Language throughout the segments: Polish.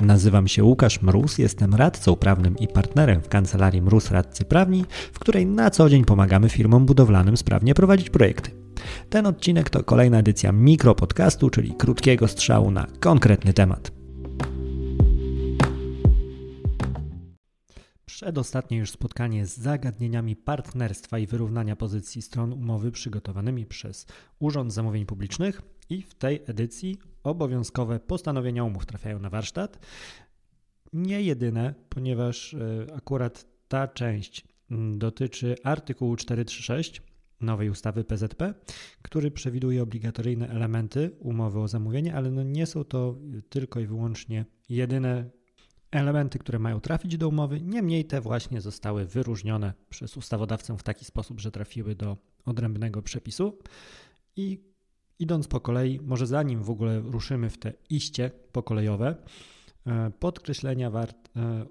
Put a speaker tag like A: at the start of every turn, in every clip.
A: Nazywam się Łukasz Mróz, jestem radcą prawnym i partnerem w kancelarii Mróz Radcy Prawni, w której na co dzień pomagamy firmom budowlanym sprawnie prowadzić projekty. Ten odcinek to kolejna edycja mikropodcastu, czyli krótkiego strzału na konkretny temat. Przedostatnie już spotkanie z zagadnieniami partnerstwa i wyrównania pozycji stron umowy przygotowanymi przez Urząd Zamówień Publicznych i w tej edycji obowiązkowe postanowienia umów trafiają na warsztat. Nie jedyne, ponieważ e, akurat ta część dotyczy artykułu 436 nowej ustawy PZP, który przewiduje obligatoryjne elementy umowy o zamówienie, ale no nie są to tylko i wyłącznie jedyne elementy, które mają trafić do umowy. Niemniej te właśnie zostały wyróżnione przez ustawodawcę w taki sposób, że trafiły do odrębnego przepisu i Idąc po kolei, może zanim w ogóle ruszymy w te iście pokolejowe, e, podkreślenia wart e,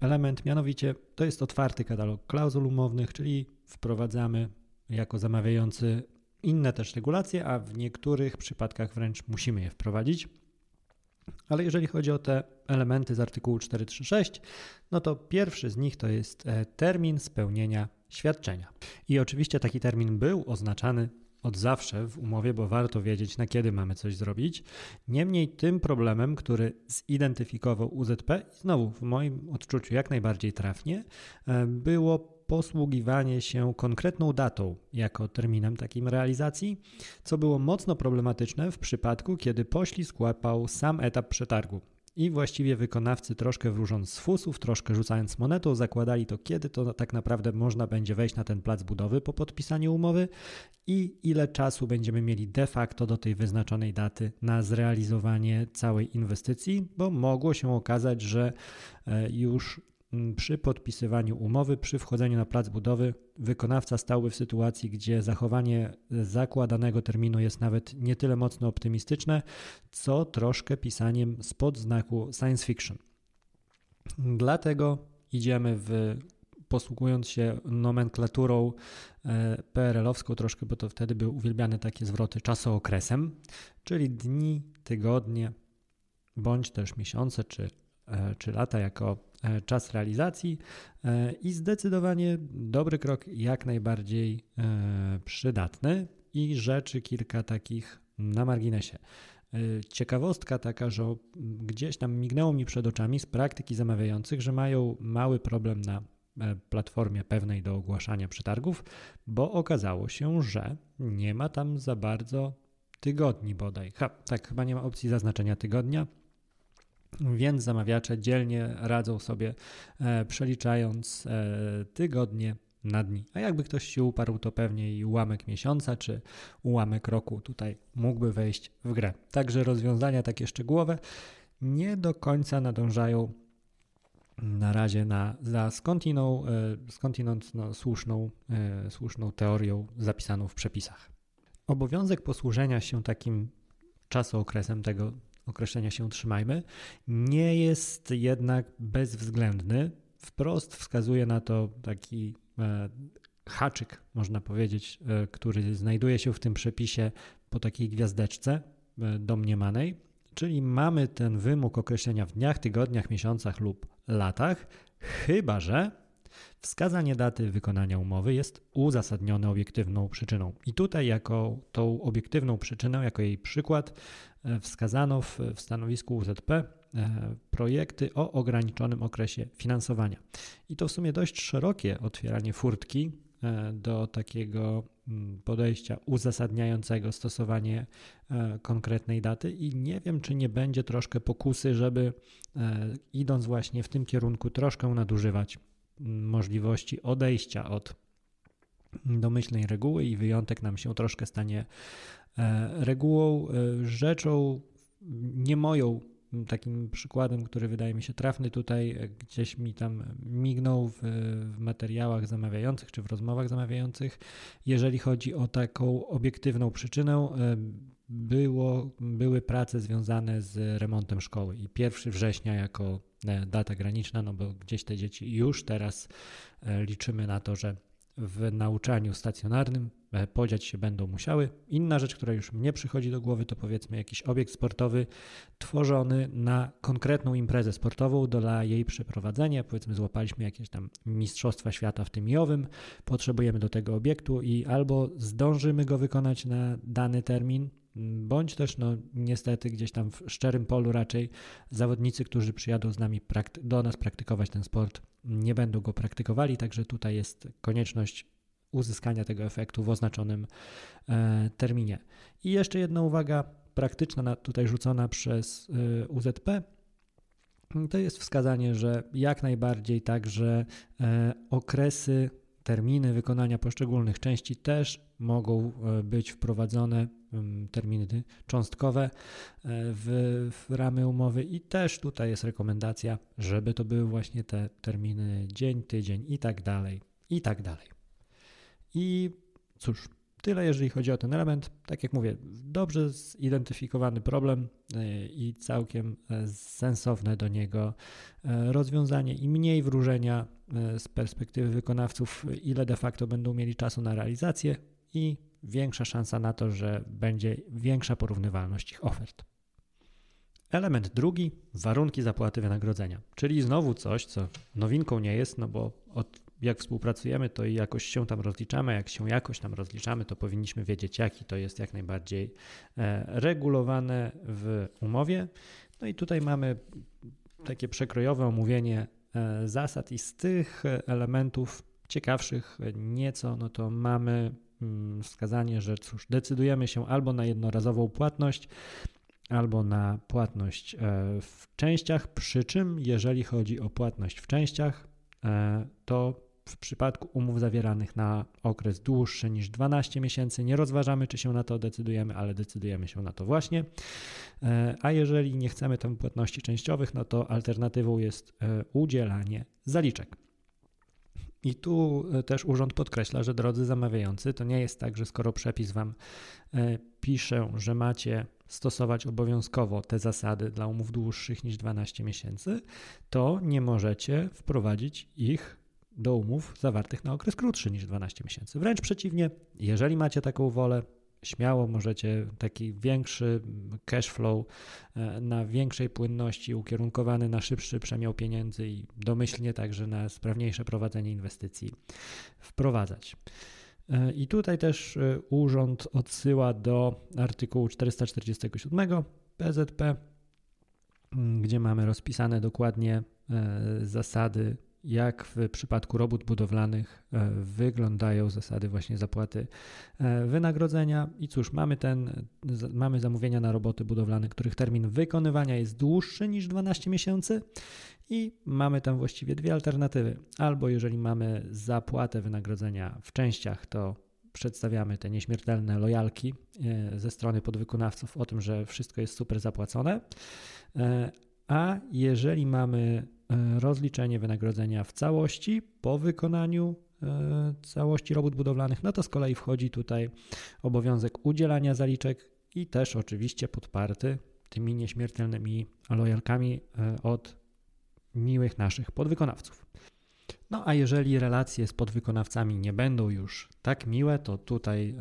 A: element, mianowicie to jest otwarty katalog klauzul umownych, czyli wprowadzamy jako zamawiający inne też regulacje, a w niektórych przypadkach wręcz musimy je wprowadzić. Ale jeżeli chodzi o te elementy z artykułu 436, no to pierwszy z nich to jest e, termin spełnienia świadczenia. I oczywiście taki termin był oznaczany od zawsze w umowie, bo warto wiedzieć, na kiedy mamy coś zrobić. Niemniej tym problemem, który zidentyfikował UZP, znowu w moim odczuciu jak najbardziej trafnie, e, było posługiwanie się konkretną datą jako terminem takim realizacji, co było mocno problematyczne w przypadku, kiedy poślizg łapał sam etap przetargu. I właściwie wykonawcy troszkę wróżąc z fusów, troszkę rzucając monetą, zakładali to, kiedy to tak naprawdę można będzie wejść na ten plac budowy po podpisaniu umowy i ile czasu będziemy mieli de facto do tej wyznaczonej daty na zrealizowanie całej inwestycji, bo mogło się okazać, że e, już przy podpisywaniu umowy, przy wchodzeniu na plac budowy, wykonawca stałby w sytuacji, gdzie zachowanie zakładanego terminu jest nawet nie tyle mocno optymistyczne, co troszkę pisaniem spod znaku science fiction. Dlatego idziemy w posługując się nomenklaturą e, PRL-owską troszkę, bo to wtedy były uwielbiane takie zwroty czasookresem, czyli dni, tygodnie, bądź też miesiące czy, czy lata jako E, czas realizacji e, i zdecydowanie dobry krok, jak najbardziej e, przydatny i rzeczy kilka takich na marginesie. Ciekawostka taka, że gdzieś tam mignęło mi przed oczami z praktyki zamawiających, że mają mały problem na platformie pewnej do ogłaszania przetargów, bo okazało się, że nie ma tam za bardzo tygodni bodaj. Ha, tak, chyba nie ma opcji zaznaczenia tygodnia. Więc zamawiacze dzielnie radzą sobie e, przeliczając e, tygodnie na dni. A jakby ktoś się uparł, to pewnie i ułamek miesiąca czy ułamek roku tutaj mógłby wejść w grę. Także rozwiązania takie szczegółowe nie do końca nadążają na razie na, za skądinąd, e, skądinąd no, słuszną, słuszną teorią zapisaną w przepisach. Obowiązek posłużenia się takim czasookresem tego określenia się trzymajmy, nie jest jednak bezwzględny. Wprost wskazuje na to taki e, haczyk, można powiedzieć, e, który znajduje się w tym przepisie po takiej gwiazdeczce e, domniemanej, czyli mamy ten wymóg określenia w dniach, tygodniach, miesiącach lub latach, chyba że Wskazanie daty wykonania umowy jest uzasadnione obiektywną przyczyną. I tutaj, jako tą obiektywną przyczynę, jako jej przykład, e, wskazano w, w stanowisku UZP e, projekty o ograniczonym okresie finansowania. I to w sumie dość szerokie otwieranie furtki e, do takiego mm, podejścia uzasadniającego stosowanie konkretnej daty i nie wiem, czy nie będzie troszkę pokusy, żeby idąc właśnie w tym kierunku troszkę nadużywać możliwości odejścia od domyślnej reguły i wyjątek nam się troszkę stanie e, regułą. E, rzeczą nie moją takim przykładem, który wydaje mi się trafny tutaj, e, gdzieś mi tam mignął w, w materiałach zamawiających czy w rozmowach zamawiających, jeżeli chodzi o taką obiektywną przyczynę, było, były prace związane z remontem szkoły i 1 września jako data graniczna, no bo gdzieś te dzieci już teraz liczymy na to, że w nauczaniu stacjonarnym e, podziać się będą musiały. Inna rzecz, która już mnie przychodzi do głowy, to powiedzmy jakiś obiekt sportowy tworzony na konkretną imprezę sportową dla jej przeprowadzenia. Powiedzmy, złapaliśmy jakieś tam Mistrzostwa Świata w tym i owym, potrzebujemy do tego obiektu i albo zdążymy go wykonać na dany termin, bądź też no niestety gdzieś tam w szczerym polu raczej zawodnicy, którzy przyjadą z nami do nas praktykować ten sport, nie będą go praktykowali, także tutaj jest konieczność uzyskania tego efektu w oznaczonym e, terminie. I jeszcze jedna uwaga praktyczna tutaj rzucona przez e, UZP. To jest wskazanie, że jak najbardziej także e, okresy terminy wykonania poszczególnych części też mogą e, być wprowadzone, terminy cząstkowe e, w, w, ramy umowy i też tutaj jest rekomendacja, żeby to były właśnie te terminy dzień, tydzień i tak dalej, i tak dalej. I cóż, Tyle, jeżeli chodzi o ten element. Tak jak mówię, dobrze zidentyfikowany problem e, i całkiem sensowne do niego rozwiązanie i mniej wróżenia z perspektywy wykonawców, ile de facto będą mieli czasu na realizację i większa szansa na to, że będzie większa porównywalność ich ofert. Element drugi, warunki zapłaty wynagrodzenia, czyli znowu coś, co nowinką nie jest, no bo od jak współpracujemy, to i jakoś się tam rozliczamy. Jak się jakoś tam rozliczamy, to powinniśmy wiedzieć, jaki to jest jak najbardziej e, regulowane w umowie. No i tutaj mamy takie przekrojowe omówienie e, zasad i z tych elementów ciekawszych nieco, no to mamy wskazanie, że cóż, decydujemy się albo na jednorazową płatność, albo na płatność e, w częściach, przy czym jeżeli chodzi o płatność w częściach, to w przypadku umów zawieranych na okres dłuższy niż 12 miesięcy nie rozważamy, czy się na to decydujemy, ale decydujemy się na to właśnie. E, a jeżeli nie chcemy tam płatności częściowych, no to alternatywą jest e, udzielanie zaliczek. I tu e, też urząd podkreśla, że drodzy zamawiający, to nie jest tak, że skoro przepis Wam pisze, że macie stosować obowiązkowo te zasady dla umów dłuższych niż 12 miesięcy, to nie możecie wprowadzić ich do umów zawartych na okres krótszy niż 12 miesięcy. Wręcz przeciwnie, jeżeli macie taką wolę, śmiało możecie taki większy cash flow e, na większej płynności ukierunkowany na szybszy przemiał pieniędzy i domyślnie także na sprawniejsze prowadzenie inwestycji wprowadzać. E, I tutaj też e, urząd odsyła do artykułu 447 PZP, gdzie mamy rozpisane dokładnie zasady jak w przypadku robót budowlanych e, wyglądają zasady właśnie zapłaty e, wynagrodzenia. I cóż, mamy, ten, mamy zamówienia na roboty budowlane, których termin wykonywania jest dłuższy niż 12 miesięcy i mamy tam właściwie dwie alternatywy. Albo jeżeli mamy zapłatę wynagrodzenia w częściach, to przedstawiamy te nieśmiertelne lojalki e, ze strony podwykonawców o tym, że wszystko jest super zapłacone. A jeżeli mamy rozliczenie wynagrodzenia w całości po wykonaniu e, całości robót budowlanych, no to z kolei wchodzi tutaj obowiązek udzielania zaliczek i też oczywiście podparty tymi nieśmiertelnymi lojalkami e, od miłych naszych podwykonawców. No a jeżeli relacje z podwykonawcami nie będą już tak miłe, to tutaj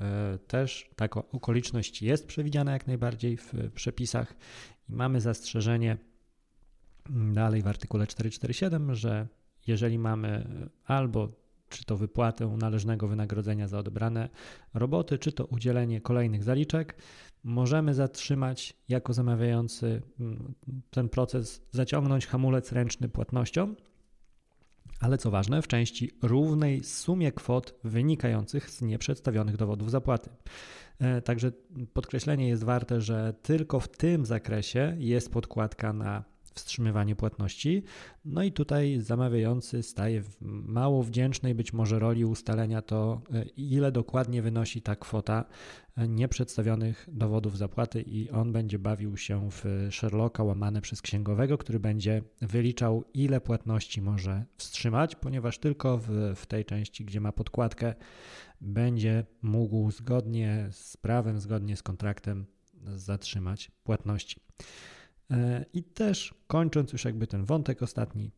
A: też taka okoliczność jest przewidziana jak najbardziej w przepisach i mamy zastrzeżenie dalej w artykule 447, że jeżeli mamy albo czy to wypłatę należnego wynagrodzenia za odebrane roboty, czy to udzielenie kolejnych zaliczek, możemy zatrzymać jako zamawiający mm, ten proces, zaciągnąć hamulec ręczny płatnością, ale co ważne, w części równej sumie kwot wynikających z nieprzedstawionych dowodów zapłaty. E, także podkreślenie jest warte, że tylko w tym zakresie jest podkładka na wstrzymywanie płatności. No i tutaj zamawiający staje w mało wdzięcznej być może roli ustalenia to, e, ile dokładnie wynosi ta kwota e, nieprzedstawionych dowodów zapłaty i on będzie bawił się w Sherlocka łamane przez księgowego, który będzie wyliczał, ile płatności może wstrzymać, ponieważ tylko w, w tej części, gdzie ma podkładkę, będzie mógł zgodnie z prawem, zgodnie z kontraktem zatrzymać płatności. E, I też kończąc już jakby ten wątek, ostatni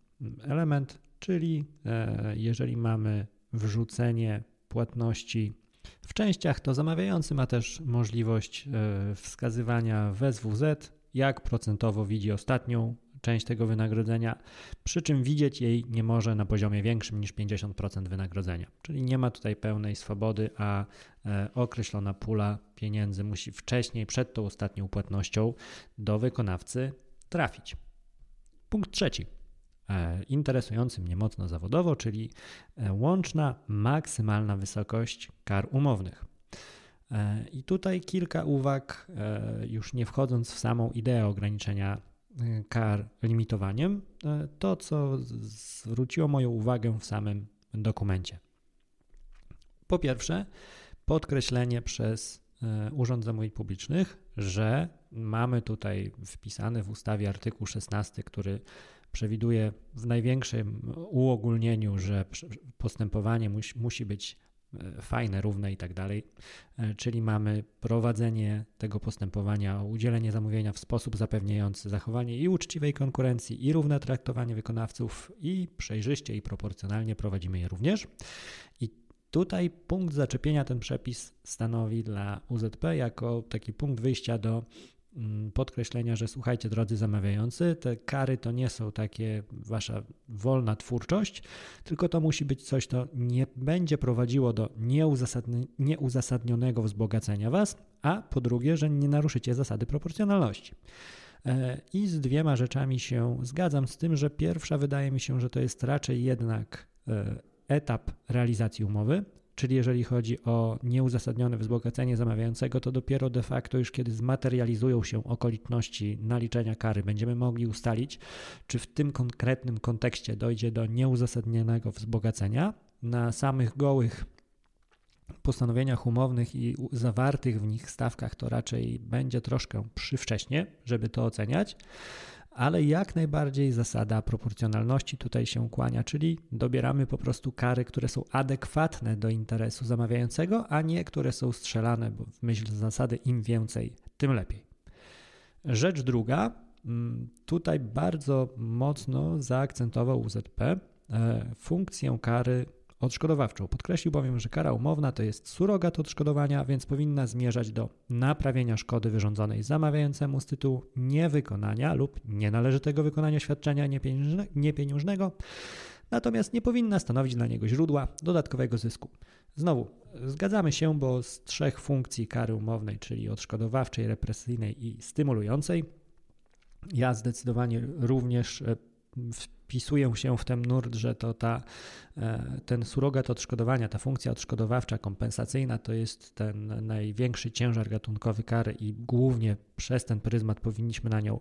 A: element, czyli e, jeżeli mamy wrzucenie płatności w częściach, to zamawiający ma też możliwość e, wskazywania w SWZ, jak procentowo widzi ostatnią część tego wynagrodzenia, przy czym widzieć jej nie może na poziomie większym niż 50% wynagrodzenia. Czyli nie ma tutaj pełnej swobody, a e, określona pula pieniędzy musi wcześniej, przed tą ostatnią płatnością do wykonawcy trafić. Punkt trzeci. E, interesujący mnie mocno zawodowo, czyli e, łączna maksymalna wysokość kar umownych. I tutaj kilka uwag, już nie wchodząc w samą ideę ograniczenia kar limitowaniem, e, to co zwróciło moją uwagę w samym dokumencie. Po pierwsze, podkreślenie przez e, Urząd Zamówień Publicznych, że mamy tutaj wpisany w ustawie artykuł 16, który przewiduje w największym uogólnieniu, że postępowanie musi, musi być fajne, równe i tak dalej. E, czyli mamy prowadzenie tego postępowania, udzielenie zamówienia w sposób zapewniający zachowanie i uczciwej konkurencji, i równe traktowanie wykonawców, i przejrzyście i proporcjonalnie prowadzimy je również. I tutaj punkt zaczepienia ten przepis stanowi dla UZP jako taki punkt wyjścia do podkreślenia, że słuchajcie, drodzy zamawiający, te kary to nie są takie wasza wolna twórczość, tylko to musi być coś, co nie będzie prowadziło do nieuzasadni nieuzasadnionego wzbogacenia was, a po drugie, że nie naruszycie zasady proporcjonalności. E, I z dwiema rzeczami się zgadzam, z tym, że pierwsza wydaje mi się, że to jest raczej jednak e, etap realizacji umowy, Czyli jeżeli chodzi o nieuzasadnione wzbogacenie zamawiającego, to dopiero de facto już kiedy zmaterializują się okoliczności naliczenia kary, będziemy mogli ustalić, czy w tym konkretnym kontekście dojdzie do nieuzasadnionego wzbogacenia. Na samych gołych postanowieniach umownych i zawartych w nich stawkach to raczej będzie troszkę przywcześnie, żeby to oceniać ale jak najbardziej zasada proporcjonalności tutaj się kłania, czyli dobieramy po prostu kary, które są adekwatne do interesu zamawiającego, a nie które są strzelane, bo w myśl zasady im więcej, tym lepiej. Rzecz druga, mm, tutaj bardzo mocno zaakcentował UZP e, funkcję kary odszkodowawczą. Podkreślił bowiem, że kara umowna to jest surogat odszkodowania, więc powinna zmierzać do naprawienia szkody wyrządzonej zamawiającemu z tytułu niewykonania lub nienależytego wykonania świadczenia niepieniężnego, natomiast nie powinna stanowić dla niego źródła dodatkowego zysku. Znowu, zgadzamy się, bo z trzech funkcji kary umownej, czyli odszkodowawczej, represyjnej i stymulującej, ja zdecydowanie również e, wpisuję się w ten nurt, że to ta, e, ten surogat odszkodowania, ta funkcja odszkodowawcza, kompensacyjna to jest ten największy ciężar gatunkowy kary i głównie przez ten pryzmat powinniśmy na nią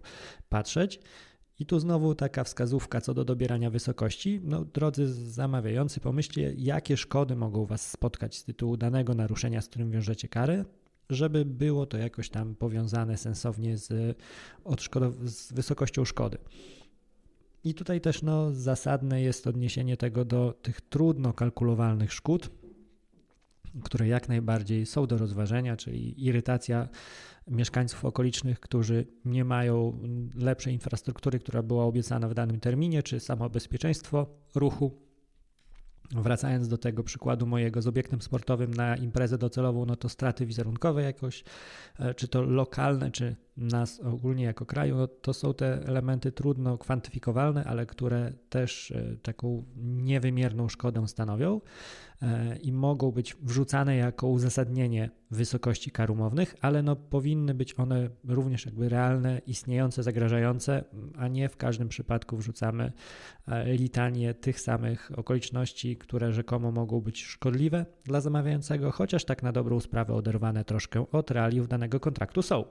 A: patrzeć. I tu znowu taka wskazówka co do dobierania wysokości. No, drodzy zamawiający, pomyślcie, jakie szkody mogą Was spotkać z tytułu danego naruszenia, z którym wiążecie karę, żeby było to jakoś tam powiązane sensownie z, z wysokością szkody. I tutaj też no, zasadne jest odniesienie tego do tych trudno kalkulowalnych szkód, które jak najbardziej są do rozważenia, czyli irytacja mieszkańców okolicznych, którzy nie mają lepszej infrastruktury, która była obiecana w danym terminie, czy samo bezpieczeństwo ruchu. Wracając do tego przykładu mojego z obiektem sportowym na imprezę docelową, no to straty wizerunkowe jakoś, e, czy to lokalne, czy nas ogólnie jako kraju, no to są te elementy trudno kwantyfikowalne, ale które też e, taką niewymierną szkodę stanowią. E, i mogą być wrzucane jako uzasadnienie wysokości kar umownych, ale no powinny być one również jakby realne, istniejące, zagrażające, a nie w każdym przypadku wrzucamy e, litanię tych samych okoliczności, które rzekomo mogą być szkodliwe dla zamawiającego, chociaż tak na dobrą sprawę oderwane troszkę od realiów danego kontraktu są.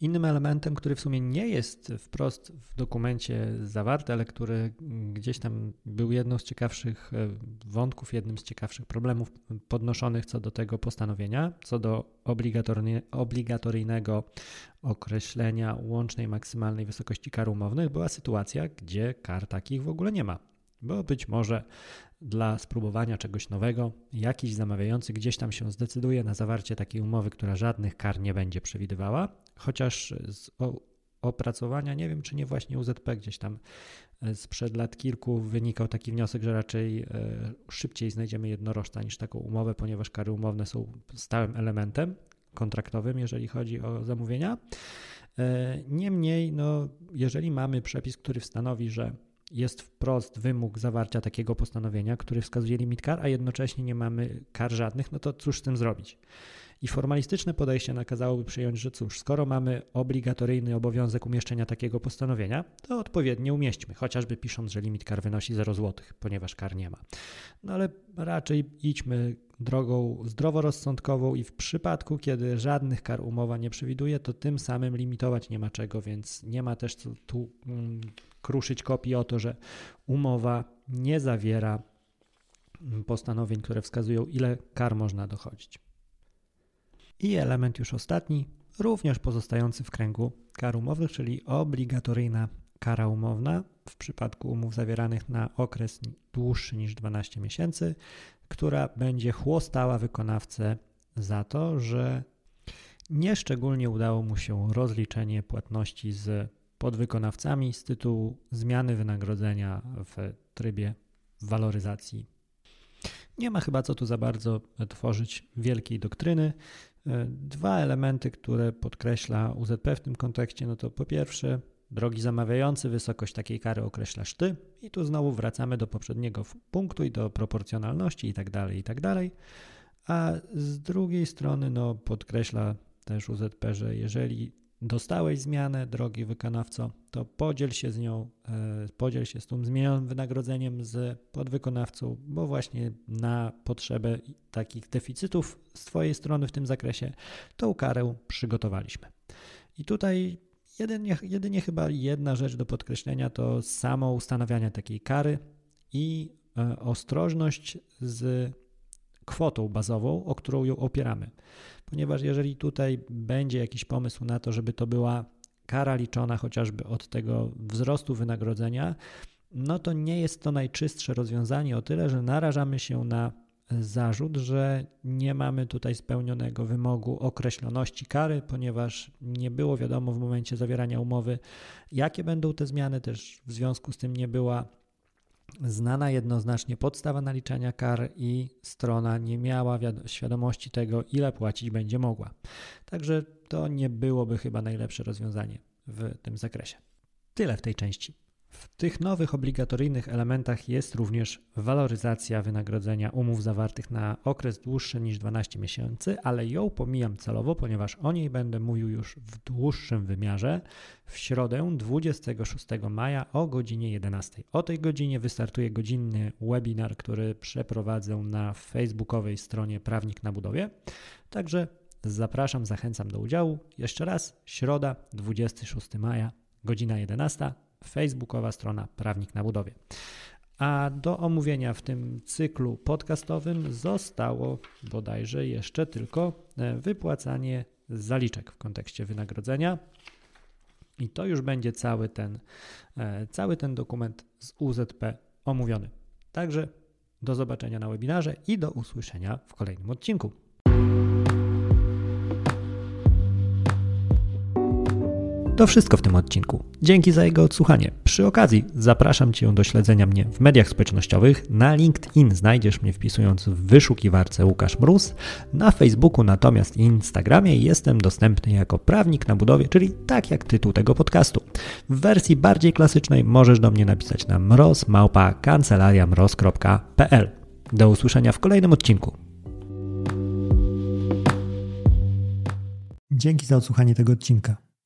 A: Innym elementem, który w sumie nie jest wprost w dokumencie zawarty, ale który gdzieś tam był jedną z ciekawszych e, wątków, jednym z ciekawszych problemów podnoszonych co do tego postanowienia, co do obligatoryjnego określenia łącznej maksymalnej wysokości kar umownych, była sytuacja, gdzie kar takich w ogóle nie ma. Bo być może dla spróbowania czegoś nowego, jakiś zamawiający gdzieś tam się zdecyduje na zawarcie takiej umowy, która żadnych kar nie będzie przewidywała, chociaż z opracowania, nie wiem czy nie właśnie UZP gdzieś tam e, sprzed lat kilku wynikał taki wniosek, że raczej e, szybciej znajdziemy jednorożca niż taką umowę, ponieważ kary umowne są stałym elementem kontraktowym, jeżeli chodzi o zamówienia. E, niemniej, no, jeżeli mamy przepis, który stanowi, że jest wprost wymóg zawarcia takiego postanowienia, który wskazuje limit kar, a jednocześnie nie mamy kar żadnych, no to cóż z tym zrobić? I formalistyczne podejście nakazałoby przyjąć, że cóż, skoro mamy obligatoryjny obowiązek umieszczenia takiego postanowienia, to odpowiednio umieśćmy, chociażby pisząc, że limit kar wynosi 0 zł, ponieważ kar nie ma. No ale raczej idźmy drogą zdroworozsądkową i w przypadku, kiedy żadnych kar umowa nie przewiduje, to tym samym limitować nie ma czego, więc nie ma też tu mm, kruszyć kopii o to, że umowa nie zawiera mm, postanowień, które wskazują, ile kar można dochodzić. I element już ostatni, również pozostający w kręgu kar umownych, czyli obligatoryjna kara umowna w przypadku umów zawieranych na okres dłuższy niż 12 miesięcy, która będzie chłostała wykonawcę za to, że nieszczególnie udało mu się rozliczenie płatności z podwykonawcami z tytułu zmiany wynagrodzenia w trybie waloryzacji. Nie ma chyba co tu za bardzo tworzyć wielkiej doktryny. Dwa elementy, które podkreśla UZP w tym kontekście, no to po pierwsze, drogi zamawiający, wysokość takiej kary określasz ty, i tu znowu wracamy do poprzedniego punktu i do proporcjonalności i tak dalej, i tak dalej. A z drugiej strony, no, podkreśla też UZP, że jeżeli dostałeś zmianę, drogi wykonawco, to podziel się z nią, e, podziel się z tą zmienionym wynagrodzeniem z podwykonawcą, bo właśnie na potrzebę takich deficytów z Twojej strony w tym zakresie tą karę przygotowaliśmy. I tutaj jedynie, jedynie chyba jedna rzecz do podkreślenia to samo ustanawianie takiej kary i e, ostrożność z kwotą bazową, o którą ją opieramy. Ponieważ jeżeli tutaj będzie jakiś pomysł na to, żeby to była kara liczona chociażby od tego wzrostu wynagrodzenia, no to nie jest to najczystsze rozwiązanie o tyle, że narażamy się na zarzut, że nie mamy tutaj spełnionego wymogu określoności kary, ponieważ nie było wiadomo w momencie zawierania umowy, jakie będą te zmiany, też w związku z tym nie była znana jednoznacznie podstawa naliczania kar i strona nie miała świadomości tego, ile płacić będzie mogła. Także to nie byłoby chyba najlepsze rozwiązanie w tym zakresie. Tyle w tej części. W tych nowych obligatoryjnych elementach jest również waloryzacja wynagrodzenia umów zawartych na okres dłuższy niż 12 miesięcy, ale ją pomijam celowo, ponieważ o niej będę mówił już w dłuższym wymiarze w środę 26 maja o godzinie 11. O tej godzinie wystartuje godzinny webinar, który przeprowadzę na facebookowej stronie Prawnik na Budowie. Także zapraszam, zachęcam do udziału. Jeszcze raz, środa 26 maja, godzina 11 facebookowa strona Prawnik na Budowie. A do omówienia w tym cyklu podcastowym zostało bodajże jeszcze tylko e, wypłacanie zaliczek w kontekście wynagrodzenia. I to już będzie cały ten, e, cały ten dokument z UZP omówiony. Także do zobaczenia na webinarze i do usłyszenia w kolejnym odcinku. To wszystko w tym odcinku. Dzięki za jego odsłuchanie. Przy okazji zapraszam Cię do śledzenia mnie w mediach społecznościowych. Na LinkedIn znajdziesz mnie wpisując w wyszukiwarce Łukasz Mróz. Na Facebooku natomiast i Instagramie jestem dostępny jako prawnik na budowie, czyli tak jak tytuł tego podcastu. W wersji bardziej klasycznej możesz do mnie napisać na mroz.kancelariamroz.pl. Do usłyszenia w kolejnym odcinku. Dzięki za odsłuchanie tego odcinka.